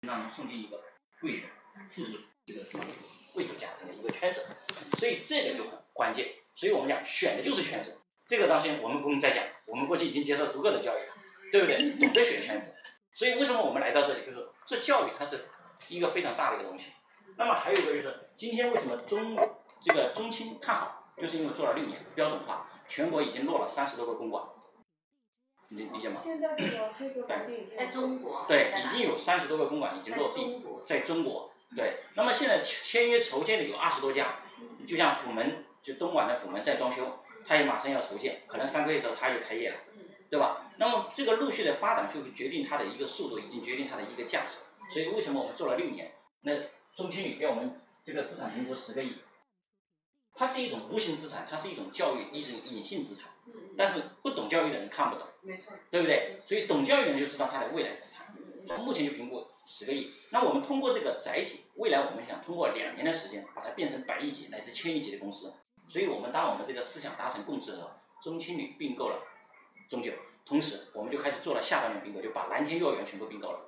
让送进一个贵人、富足这个贵族家庭的一个圈子，所以这个就很关键。所以我们讲选的就是圈子，这个当心我们不用再讲，我们过去已经接受足够的教育了，对不对？懂得选圈子。所以为什么我们来到这里，就是做教育，它是一个非常大的一个东西。那么还有一个就是，今天为什么中这个中青看好，就是因为做了六年标准化，全国已经落了三十多个公馆，理理解吗？现在这个黑格在中国。对，已经有三十多个公馆已经落地，在中国。对，那么现在签约筹建的有二十多家，就像虎门，就东莞的虎门在装修，它也马上要筹建，可能三个月之后它就开业了，对吧？那么这个陆续的发展就会决定它的一个速度，已经决定它的一个价值。所以为什么我们做了六年？那中青旅给我们这个资产评估十个亿，它是一种无形资产，它是一种教育，一种隐性资产。但是不懂教育的人看不懂，没错，对不对？所以懂教育的人就知道它的未来资产。目前就评估十个亿，那我们通过这个载体，未来我们想通过两年的时间，把它变成百亿级乃至千亿级的公司。所以，我们当我们这个思想达成共识的时候，中青旅并购了中九，同时我们就开始做了下半年并购，就把蓝天幼儿园全部并购了。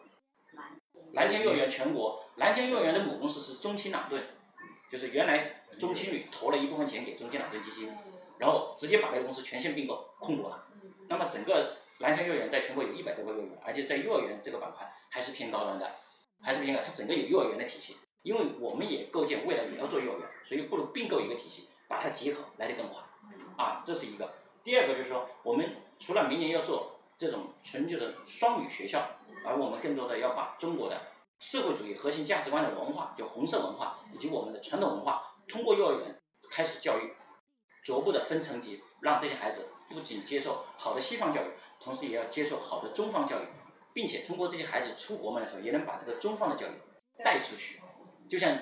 蓝天幼儿园全国，蓝天幼儿园的母公司是中青朗顿，就是原来中青旅投了一部分钱给中青朗顿基金，然后直接把那个公司全线并购控股了。那么整个。蓝天幼儿园在全国有一百多个幼儿园，而且在幼儿园这个板块还是偏高端的，还是偏高。它整个有幼儿园的体系，因为我们也构建未来也要做幼儿园，所以不如并购一个体系，把它结合来得更快。啊，这是一个。第二个就是说，我们除了明年要做这种纯就的双语学校，而我们更多的要把中国的社会主义核心价值观的文化，就红色文化以及我们的传统文化，通过幼儿园开始教育，逐步的分层级，让这些孩子不仅接受好的西方教育。同时也要接受好的中方教育，并且通过这些孩子出国门的时候，也能把这个中方的教育带出去。就像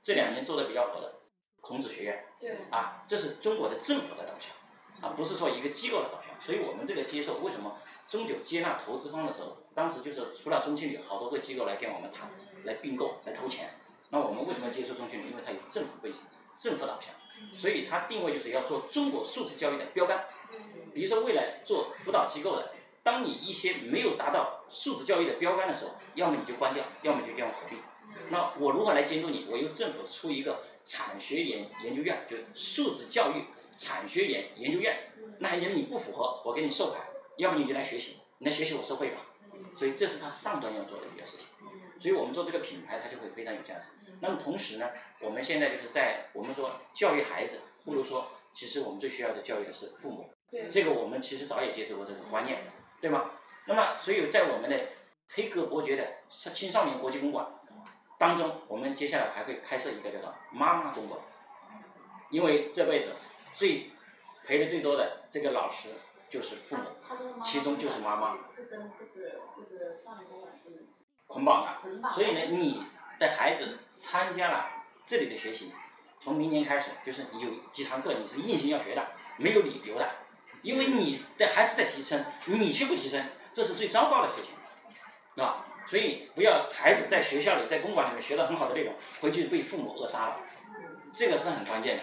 这两年做的比较火的孔子学院，啊，这是中国的政府的导向，啊，不是说一个机构的导向。所以我们这个接受，为什么中九接纳投资方的时候，当时就是除了中青旅，好多个机构来跟我们谈，来并购，来投钱。那我们为什么接受中青旅？因为它有政府背景，政府导向，所以它定位就是要做中国素质教育的标杆。比如说，未来做辅导机构的，当你一些没有达到素质教育的标杆的时候，要么你就关掉，要么就跟我合并。那我如何来监督你？我由政府出一个产学研研究院，就素质教育产学研研究院。那你你不符合，我给你授牌，要不你就来学习，你来学习我收费吧。所以这是他上端要做的一个事情。所以我们做这个品牌，它就会非常有价值。那么同时呢，我们现在就是在我们说教育孩子，不如说，其实我们最需要的教育的是父母。这个我们其实早也接受过这个观念，对吗？那么，所以在我们的黑格伯爵的青少年国际公馆当中，我们接下来还会开设一个叫做妈妈公馆，因为这辈子最陪的最多的这个老师就是父母，其中就是妈妈。是跟这个这个少年公馆是捆绑的，所以呢，你的孩子参加了这里的学习，从明年开始就是有几堂课你是硬性要学的，没有理由的。因为你的孩子在提升，你却不提升，这是最糟糕的事情，啊，所以不要孩子在学校里、在公馆里面学到很好的内容，回去被父母扼杀了，这个是很关键的，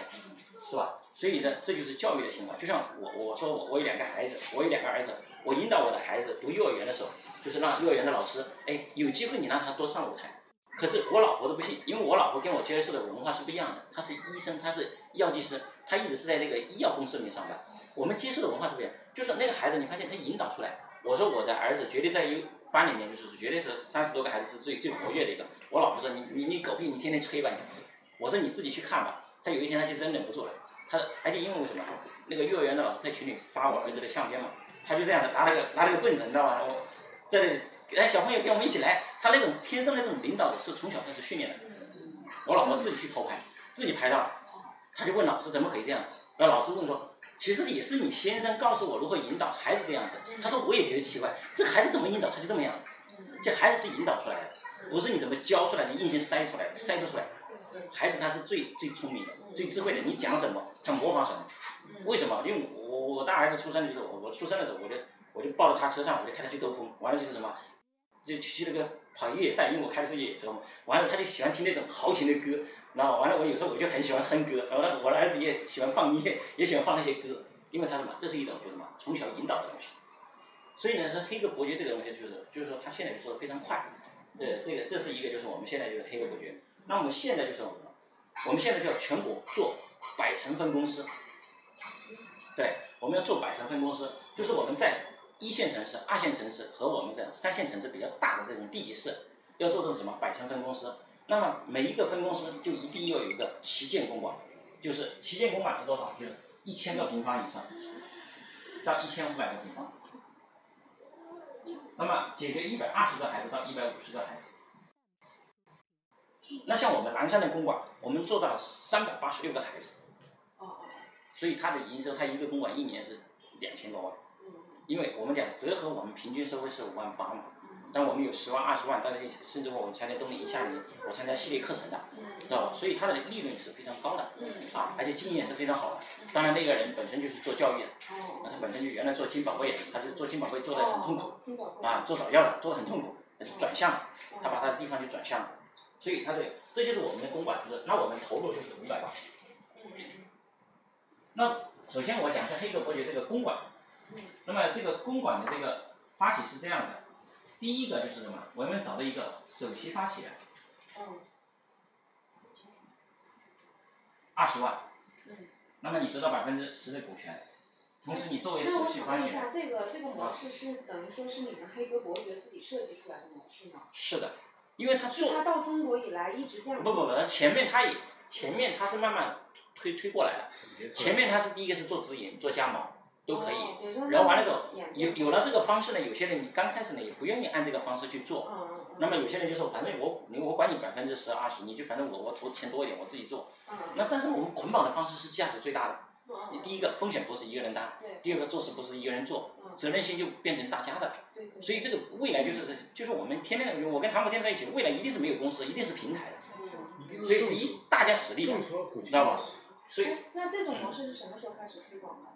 是吧？所以呢，这就是教育的情况。就像我我说我我有两个孩子，我有两个儿子，我引导我的孩子读幼儿园的时候，就是让幼儿园的老师，哎，有机会你让他多上舞台。可是我老婆都不信，因为我老婆跟我接受的文化是不一样的，她是医生，她是药剂师，她一直是在那个医药公司里面上班。我们接受的文化是不一样，就是那个孩子，你发现他引导出来。我说我的儿子绝对在一班里面，就是绝对是三十多个孩子是最最活跃的一个。我老婆说你你你狗屁，你天天吹吧你。我说你自己去看吧。他有一天他就真忍不住了，他而且因为为什么？那个幼儿园的老师在群里发我儿子的相片嘛，他就这样的拿了个拿了个棍子，你知道吧？我在那里，哎小朋友跟我们一起来，他那种天生的这种领导是从小开始训练的。我老婆自己去偷拍，自己拍到了，他就问老师怎么可以这样？然后老师问说。其实也是你先生告诉我如何引导孩子这样的。他说我也觉得奇怪，这孩子怎么引导他就这么样。这孩子是引导出来的，不是你怎么教出来的，硬性塞出来的，塞不出来。孩子他是最最聪明的，最智慧的。你讲什么，他模仿什么。为什么？因为我我大儿子出生的时候，我我出生的时候，我就我就抱到他车上，我就开他去兜风。完了就是什么，就去那个跑越野赛，因为我开的是越野车嘛。完了他就喜欢听那种豪情的歌。那完了，我有时候我就很喜欢哼歌，然后呢我的儿子也喜欢放音乐，也喜欢放那些歌，因为他什么，这是一种就什么从小引导的东西。所以呢，说黑格伯爵这个东西就是，就是说他现在就做的非常快，对，这个这是一个就是我们现在就是黑客伯爵。那我们现在就是我们现在就要全国做百城分公司。对，我们要做百城分公司，就是我们在一线城市、二线城市和我们在三线城市比较大的这种地级市，要做这种什么百城分公司。那么每一个分公司就一定要有一个旗舰公馆，就是旗舰公馆是多少？就是一千个平方以上，到一千五百个平方。那么解决一百二十个孩子到一百五十个孩子。那像我们南山的公馆，我们做到了三百八十六个孩子。所以它的营收，它一个公馆一年是两千多万。因为我们讲折合我们平均收费是五万八嘛。但我们有十万、二十万，但是甚至我们财联冬令营下年我参加系列课程的，知道吧？所以它的利润是非常高的，啊，而且经验是非常好的。当然那个人本身就是做教育的，那他本身就原来做金宝贝的，他是做金宝贝做的很痛苦，啊，做早教的做的很痛苦，他就转向了，他把他的地方就转向了。所以他这这就是我们的公馆，就是那我们投入就是五百万。那首先我讲一下黑客伯爵这个公馆，那么这个公馆的这个发起是这样的。第一个就是什么？我们找到一个首席发起人，二十万，那么你得到百分之十的股权，同时你作为首席发起人。那我想问一下，这个这个模式是等于说是你们黑格伯爵自己设计出来的模式吗？是的，因为他做。他到中国以来一直这样。不不不，前面他也前面他是慢慢推推过来的，前面他是第一个是做直营做加盟。都可以，然后完了之后，有有了这个方式呢，有些人你刚开始呢也不愿意按这个方式去做，那么有些人就说，反正我你我管你百分之十二十，你就反正我我投钱多一点，我自己做。那但是我们捆绑的方式是价值最大的。你第一个风险不是一个人担，第二个做事不是一个人做，责任心就变成大家的。所以这个未来就是就是我们天天我跟唐博天在一起，未来一定是没有公司，一定是平台的。所以是一大家实力的，知道吧？所以那这种模式是什么时候开始推广的？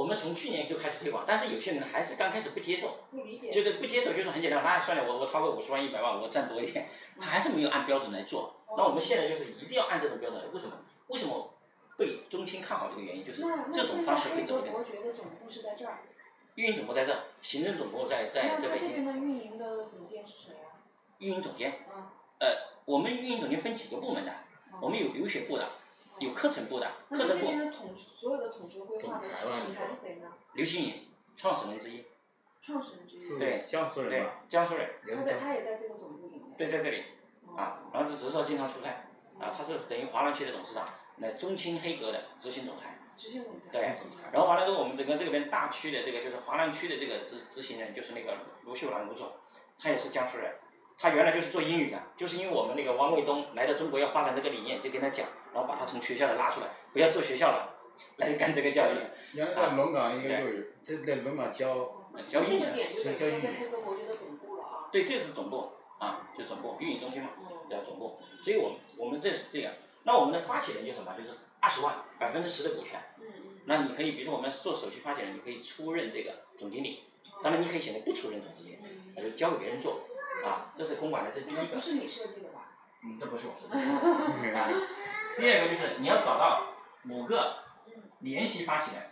我们从去年就开始推广，但是有些人还是刚开始不接受，不理解，就是不接受，就是很简单，那算了，我我掏个五十万一百万，我赚多一点，他还是没有按标准来做。那我们现在就是一定要按这种标准来，为什么？为什么被中青看好的一个原因就是这种方式会走。那伯爵的总部是在这儿。运营总部在这，行政总部在在这边。那这边的运营的总监是谁啊？运营总监。呃，我们运营总监分几个部门的，我们有留学部的。有课程部的，课程部。统所有的统筹规划的总裁是谁呢？刘新颖，创始人之一。创始人之一。对，江苏人。对，江苏人。他在，他也在这个总部里面。对，在这里。啊，然后只是说经常出差。啊，他是等于华南区的董事长，那中青黑格的执行总裁。执行总裁。对。然后完了之后，我们整个这边大区的这个就是华南区的这个执执行人，就是那个卢秀兰卢总，他也是江苏人。他原来就是做英语的，就是因为我们那个王卫东来到中国要发展这个理念，就跟他讲，然后把他从学校里拉出来，不要做学校了，来干这个教育。原来在龙岗一个幼儿园，在在龙岗教教英语。教英语。总部了啊。对，这是总部啊，就总部运营中心嘛，叫总部。所以我们我们这是这样，那我们的发起人就什么，就是二十万，百分之十的股权。嗯嗯。那你可以，比如说我们做首席发起人，你可以出任这个总经理，当然你可以选择不出任总经理，那就交给别人做。啊，这是公馆的这第一个。不是你设计的吧？嗯，这不是我设计的。啊，第二个就是你要找到五个联席发起人。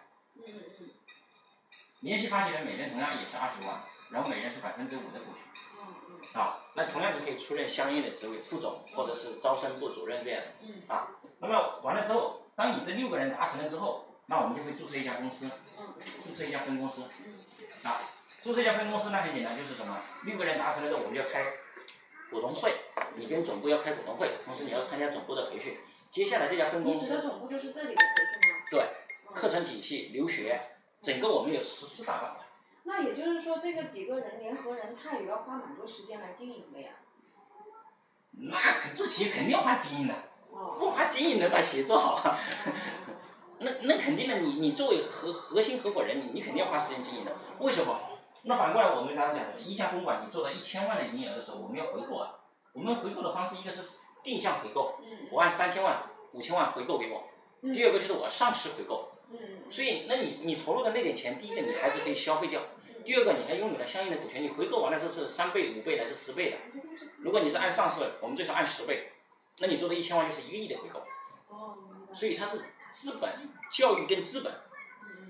联席发起人每人同样也是二十万，然后每人是百分之五的股权。啊，那同样你可以出任相应的职位，副总或者是招生部主任这样的。嗯。啊，那么完了之后，当你这六个人达成了之后，那我们就会注册一家公司。嗯。注册一家分公司。嗯。啊。注册一家分公司那很简单，就是什么，六个人达成了之后，我们要开股东会，你跟总部要开股东会，同时你要参加总部的培训。接下来这家分公司。你指的总部就是这里的培训吗？对，课程体系、留学，整个我们有十四大板块。那也就是说，这个几个人联合人，他也要花蛮多时间来经营的呀。那做企业肯定要花经营的，不花经营能把企业做好啊？那那肯定的，你你作为核核心合伙人，你你肯定要花时间经营的。为什么？那反过来，我们刚才讲的，一家公馆你做到一千万的营业额的时候，我们要回购啊。我们回购的方式，一个是定向回购，我按三千万、五千万回购给我；第二个就是我上市回购。所以，那你你投入的那点钱，第一个你还是可以消费掉，第二个你还拥有了相应的股权。你回购完了之后是三倍、五倍还是十倍的？如果你是按上市，我们最少按十倍，那你做的一千万就是一个亿的回购。所以它是资本、教育跟资本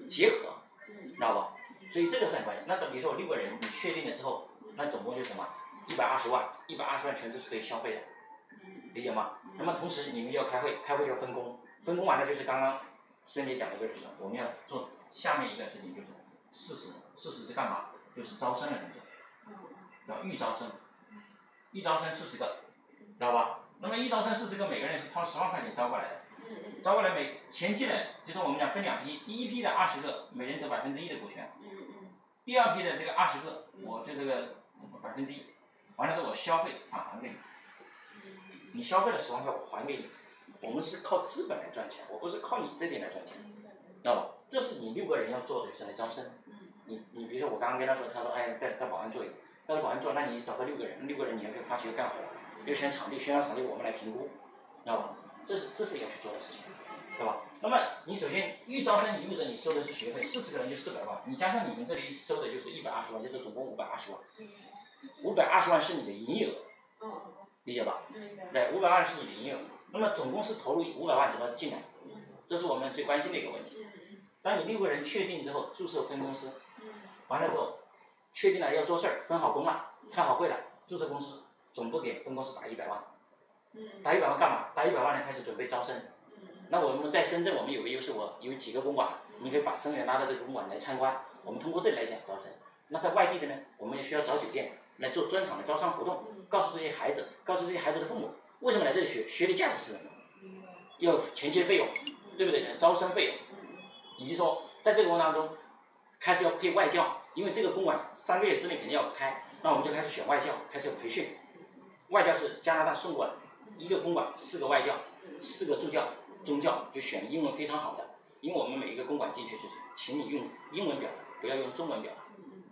结合，知道吧？所以这个是很关键。那比如说我六个人，你确定了之后，那总共就是什么？一百二十万，一百二十万全都是可以消费的，嗯理解吗？那么同时你们要开会，开会要分工，分工完了就是刚刚孙姐讲的就是我们要做下面一个事情就是事实，事实是干嘛？就是招生的工作，嗯要预招生，预招生四十个，知道吧？那么预招生四十个，每个人是掏十万块钱招过来的，招过来每前期的，就是我们讲分两批，第一批的二十个，每人得百分之一的股权，第二批的这个二十个，我就这个百分之一，完了之后我消费返还给你，你消费了十万块我还给你，我们是靠资本来赚钱，我不是靠你这点来赚钱，知道吧？这是你六个人要做的，就是来招生。你你比如说我刚刚跟他说，他说哎在在保安做一个，要是保安做，那你找到六个人，六个人你要去花钱干活，要选场地，选好场地我们来评估，知道吧？这是这是要去做的事情，对吧？那么你首先预招生意味着你收的是学费，四十个人就四百万，你加上你们这里收的就是一百二十万，就是总共五百二十万，五百二十万是你的营业额，嗯理解吧？对，五百万是你的营业额，那么总公司投入五百万怎么进来？这是我们最关心的一个问题。当你六个人确定之后，注册分公司，完了之后，确定了要做事儿，分好工了，开好会了，注册公司，总部给分公司打一百万，打一百万干嘛？打一百万呢，开始准备招生。那我们在深圳，我们有个优势，我有几个公馆，你可以把生源拉到这个公馆来参观，我们通过这里来讲招生。那在外地的呢，我们也需要找酒店来做专场的招商活动，告诉这些孩子，告诉这些孩子的父母，为什么来这里学，学的价值是什么？要有前期的费用，对不对？招生费用，以及说在这个过程当中，开始要配外教，因为这个公馆三个月之内肯定要开，那我们就开始选外教，开始有培训。外教是加拿大送过来，一个公馆四个外教，四个助教，中教就选英文非常好的，因为我们每一个公馆进去就是请你用英文表达，不要用中文表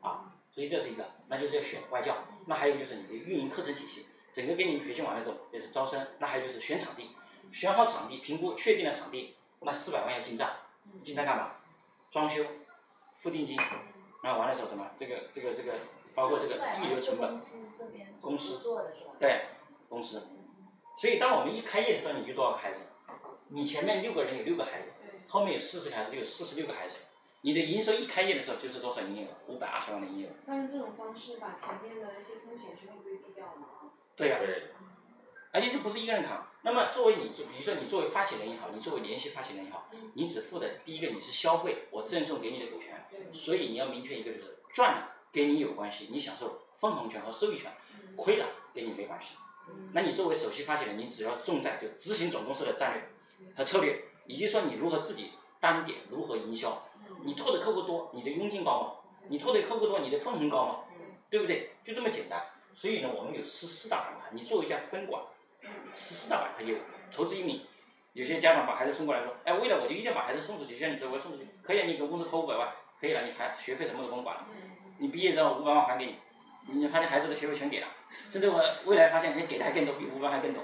达，啊，所以这是一个，那就是要选外教。那还有就是你的运营课程体系，整个给你们培训完了之后就是招生，那还有就是选场地，选好场地，评估确定了场地，那四百万要进账，进账干嘛？装修，付定金，然后完了之后什么？这个这个这个包括这个预留成本。公司这边公司做的是吧？对，公司。所以当我们一开业的时候，你就多少个孩子？你前面六个人有六个孩子，后面有四十个孩子就有四十六个孩子。你的营收一开业的时候就是多少营业额？五百二十万的营业额。那用这种方式把前面的一些风险全部规避掉了吗？对呀、对，而且这不是一个人扛。那么作为你，就比如说你作为发起人也好，你作为联系发起人也好，你只付的第一个你是消费，我赠送给你的股权，所以你要明确一个就是赚了跟你有关系，你享受分红权和收益权，亏了跟你没关系。那你作为首席发起人，你只要重在就执行总公司的战略和策略，以及说你如何自己单点如何营销，你拓的客户多，你的佣金高嘛，你拓的客户多，你的分红高嘛，对不对？就这么简单。所以呢，我们有十四大板块，你作为一家分管，十四大板块业务，投资移民。有些家长把孩子送过来说，哎，为了我就一定要把孩子送出去，像你说我要送出去，可以啊，你给公司投五百万，可以了，你还学费什么都不用管了，你毕业之后五百万还给你，你发现孩子的学费全给了，甚至我未来发现你给的还更多，比五百还更多，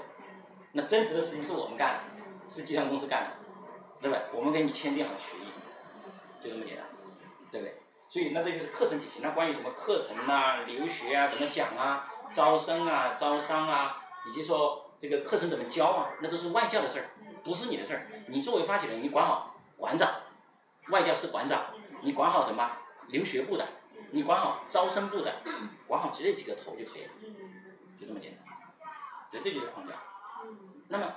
那增值的事情是我们干的，是集团公司干的，对不对？我们跟你签订好协议，就这么简单，对不对？所以那这就是课程体系。那关于什么课程啊、留学啊、怎么讲啊、招生啊、招商啊，以及说这个课程怎么教啊，那都是外教的事儿，不是你的事儿。你作为发起人，你管好馆长，外教是馆长，你管好什么留学部的，你管好招生部的，管好这几个头就可以了，就这么简单。所以这就是框架。那么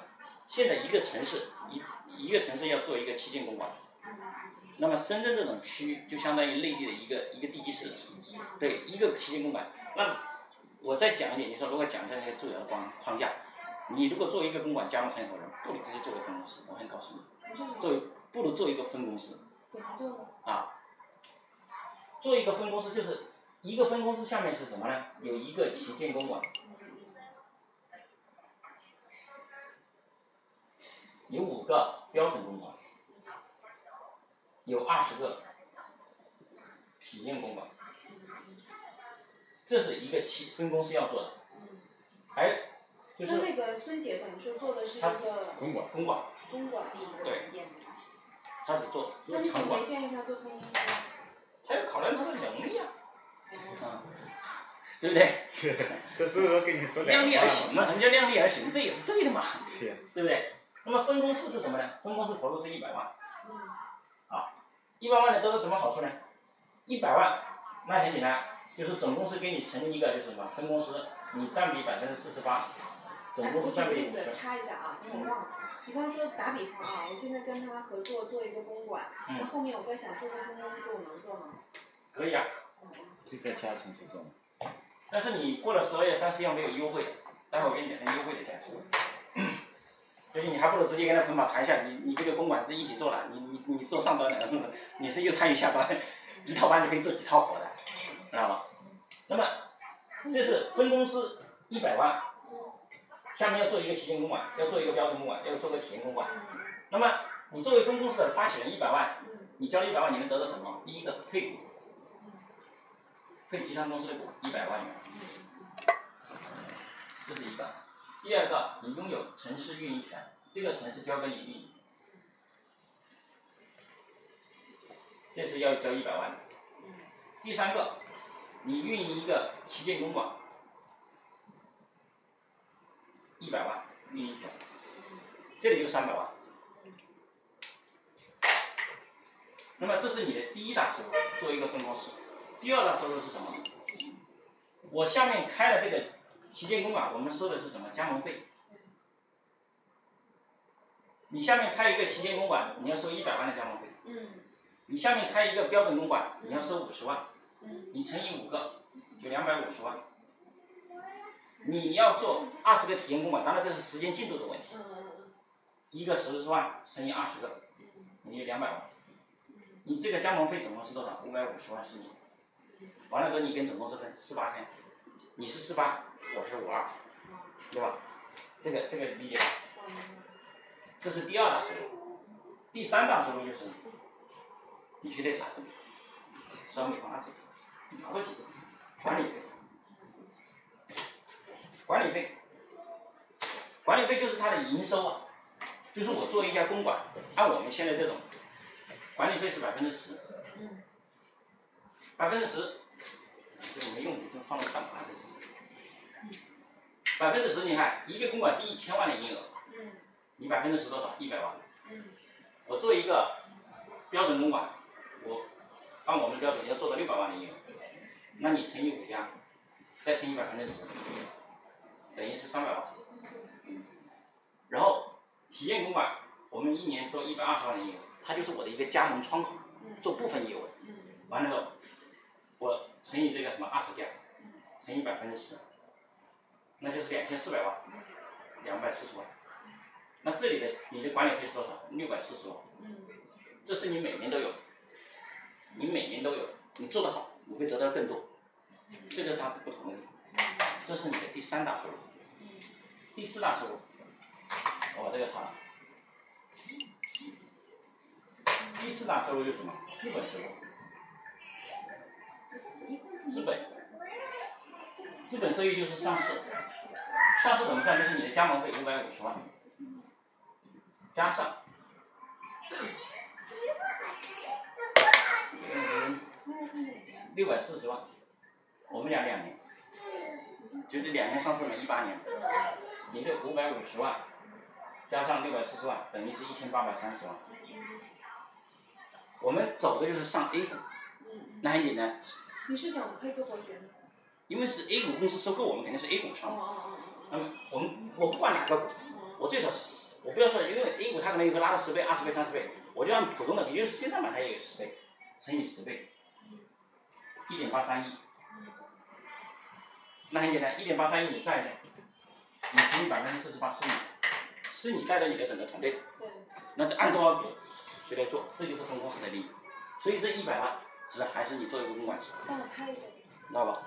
现在一个城市一一个城市要做一个旗舰公馆。那么深圳这种区域就相当于内地的一个一个地级市，对，一个旗舰公馆。那我再讲一点，你说如果讲一下那个住宅的框框架，你如果做一个公馆加盟参与合伙人，不如直接做个分公司，我先告诉你，做不如做一个分公司怎么做的？啊。做一个分公司就是一个分公司下面是什么呢？有一个旗舰公馆，有五个标准公馆。有二十个体验公馆，这是一个企分公司要做的，还就是那那个孙姐等于说做的是一她个公馆，公馆，公馆，的一个对旗舰他只做那你怎场馆么没，建议他做分公司？他要考量他的能力啊，啊对不对？这这我跟你说 两量力话而行嘛，什么叫量力而行？这也是对的嘛，对，对不对？那么分公司是什么呢？分公司投入是一百万，啊，一百万的得到什么好处呢？一百万，那很简单，就是总公司给你成立一个就是什么分公司，你占比百分之四十八，总哎，公司我举个例子占比五十。插一下啊，因为我忘了。比方说打比方啊，我现在跟他合作做一个公馆，嗯那后面我再想做个分公司，我能做吗？可以啊，可以在其他城市做吗？但是你过了十二月三十号没有优惠，待会儿我给你讲讲优惠的价格。所以你还不如直接跟那捆绑谈一下，你你这个公馆就一起做了，你你你做上班的，你是又参与下班，一套班就可以做几套活的，知道吧？那么这是分公司一百万，下面要做一个旗舰公馆，要做一个标准公馆，要做个体验公馆。那么你作为分公司的发起人一百万，你交了一百万，你能得到什么？第一个配股，配集团公司的股一百万元，这是一个。第二个，你拥有城市运营权，这个城市交给你运营，这是要交一百万的。第三个，你运营一个旗舰公馆，一百万运营权，这里就三百万。那么这是你的第一大收入，作为一个分公司。第二大收入是什么？我下面开了这个旗舰公馆，我们收的是什么？加盟费。你下面开一个旗舰公馆，你要收一百万的加盟费。嗯你下面开一个标准公馆，你要收五十万，嗯你乘以五个，就两百五十万。你要做二十个体验公馆，当然这是时间进度的问题，嗯一个十万乘以二十个，你就两百万。你这个加盟费总共是多少？五百五十万是你。完了之后你跟总公司分四八分，你是四八，我是五二，对吧？这个这个理解吧？这是第二大收入，第三大收入就是你须得拿这个，找美方拿这个，拿过几个管理费，管理费，管理费就是它的营收啊，就是我做一家公馆，按我们现在这种，管理费是百分之十，嗯百分之十，这个没用，你这放着干嘛？这是，百分之十，你看一个公馆是一千万的营业额，嗯你百分之十多少？一百万。嗯我做一个标准公馆，我按我们的标准要做到六百万的营业额，那你乘以五家，再乘以百分之十，等于是三百万。然后体验公馆，我们一年做一百二十万的营业额，它就是我的一个加盟窗口，做部分业务。嗯完了之后，我乘以这个什么二十家，乘以百分之十，那就是两千四百万，两百四十万。那这里的你的管理费是多少？六百四十万。嗯这是你每年都有，你每年都有，你做得好，你会得到更多，这个是它不同的地方，这是你的第三大收入，第四大收入，我把这个擦了，第四大收入就是什么？资本收入，资本，资本收益就是上市，上市怎么算？就是你的加盟费五百五十万，加上。六百四十万，我们俩两年，就是两年上市嘛，一八年，你这五百五十万，加上六百四十万，等于是一千八百三十万。我们走的就是上 A 股，那很简单，你是讲黑哥伯爵吗？因为是 A 股公司收购我们，肯定是 A 股哦上的。哦哦那么我们我不管哪个股，哦我最少十，我不要说，因为 A 股它可能有个拉到十倍、二十倍、三十倍，我就按普通的，也就是新三板它也有十倍，乘以十倍，一点八三亿。那很简单，一点八三亿你算一下，你乘以百分之四十八是你，是你带着你的整个团队那就按多少股谁来做？这就是分公司的利益。所以这一百万只还是你做一个公关值，那我拍一下。知道吧？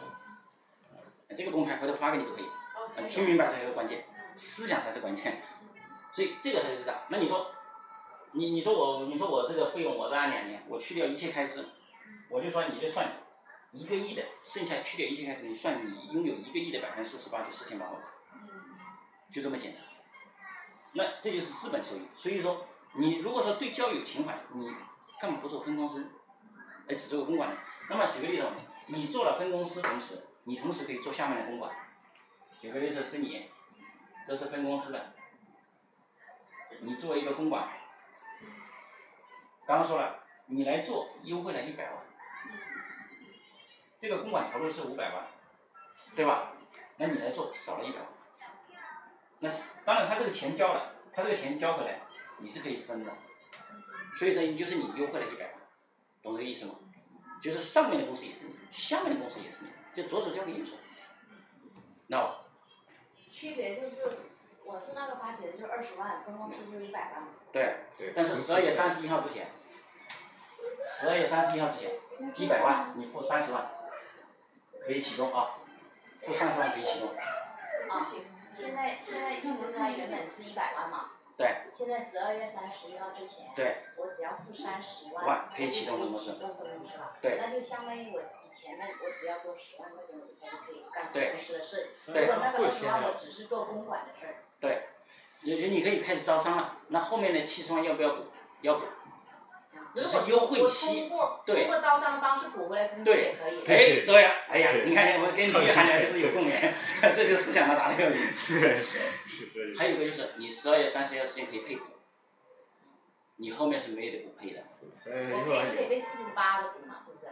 这个公开回头发给你都可以。哦，呃听明白才是关键，思想才是关键，所以这个才是这样。那你说，你你说我你说我这个费用我再按两年，我去掉一切开支，我就说你就算一个亿的，剩下去掉一切开支，你算你拥有一个亿的百分之四十八就四千八百万，嗯就这么简单。那这就是资本收益。所以说，你如果说对交有情怀，你干嘛不做分公司，而只做个公管呢？那么举个例子，你做了分公司同时，你同时可以做下面的公馆。举个例子是你，这是分公司的，你做一个公馆，刚刚说了，你来做优惠了一百万，这个公馆投入是五百万，对吧？那你来做少了一百万。那是当然，他这个钱交了，他这个钱交回来，你是可以分的。所以等于就是你优惠了一百万，懂这个意思吗？就是上面的公司也是你，下面的公司也是你，就左手交给右手。那区别就是，我是那个发起人就二十万，分公司就一百万。对，对。但是十二月三十一号之前，十二月三十一号之前，一百万你付三十万，可以启动啊，付三十万可以启动。啊，现在现在意思是它原本是一百万嘛？对。现在十二月三十一号之前。对。我只要付三十万。万可以启动分公司。启动分公司了。对。那就相当于我以前面，我只要做十万块钱，我就可以干对公司的事。对。如果那个二十万，我只是做公管的事儿。对。也就你可以开始招商了，那后面的七十万要不要补？要补。只是优惠期。对。通过招商的方式补回来工资也可以。哎，对呀，哎呀，你看我跟李玉涵俩就是有共鸣，这就是思想的达到有理。还有一个就是，你十二月三十一号之前可以配股，你后面是没有得补配的。我可以是可以配四十八的股嘛，是不是？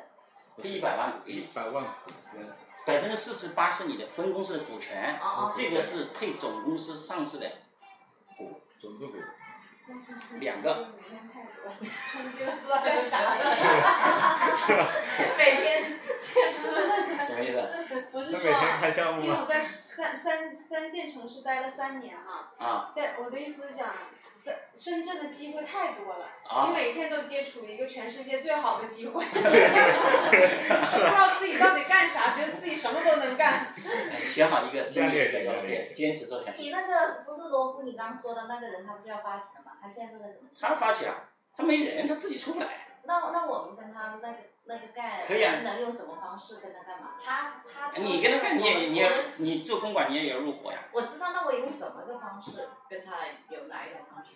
配一百万股。一百万股。百分之四十八是你的分公司的股权，哦这个是配总公司上市的股，种子股。两个。冲击了不知道 干啥。每天是说，因为我在三三三线城市待了三年嘛。啊。在我的意思是讲，深深圳的机会太多了，啊、你每天都接触一个全世界最好的机会，不知道自己到底干啥，觉得自己什么都能干。选好一个战略这个坚持做下去。你那个不是罗夫，你刚说的那个人，他不是要发起了吗？他现在是在什么？他发起了，他没人，他自己出不来。那那我们跟他那个那个干，可以啊。能用什么方式跟他干嘛？他他。你跟他干，你也你也你做公馆，你也要入伙呀。我知道，那我用什么个方式跟他有哪一种方式？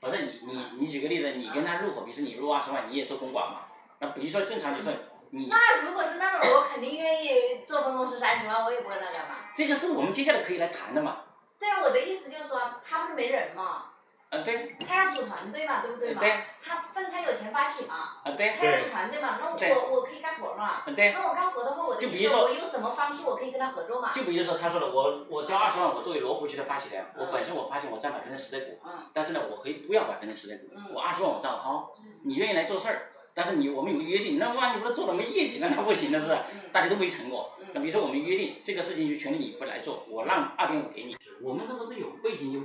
不是你你你举个例子，你跟他入伙，比如说你入二十万，你也做公馆嘛？那比如说正常就是你。那如果是那种，我肯定愿意做分公司三十万，我也不会那干嘛。这个是我们接下来可以来谈的嘛？对啊，我的意思就是说，他不是没人嘛。啊对。他要组团队嘛，对不对嘛？对。他，但他有钱发起嘛。啊对。他要组团队嘛，那我我可以干活嘛。对。那我干活的话，我就比如说我用什么方式我可以跟他合作嘛？就比如说他说的，我我交二十万，我作为罗湖区的发起人，我本身我发现我占百分之十的股，嗯。但是呢，我可以不要百分之十的股，嗯。我二十万我照掏，你愿意来做事儿，但是你我们有个约定，那万一不是做了没业绩，那那不行的是不是？大家都没成果。那比如说我们约定这个事情就全力以赴来做，我让二点五给你，我们这个是有背景有。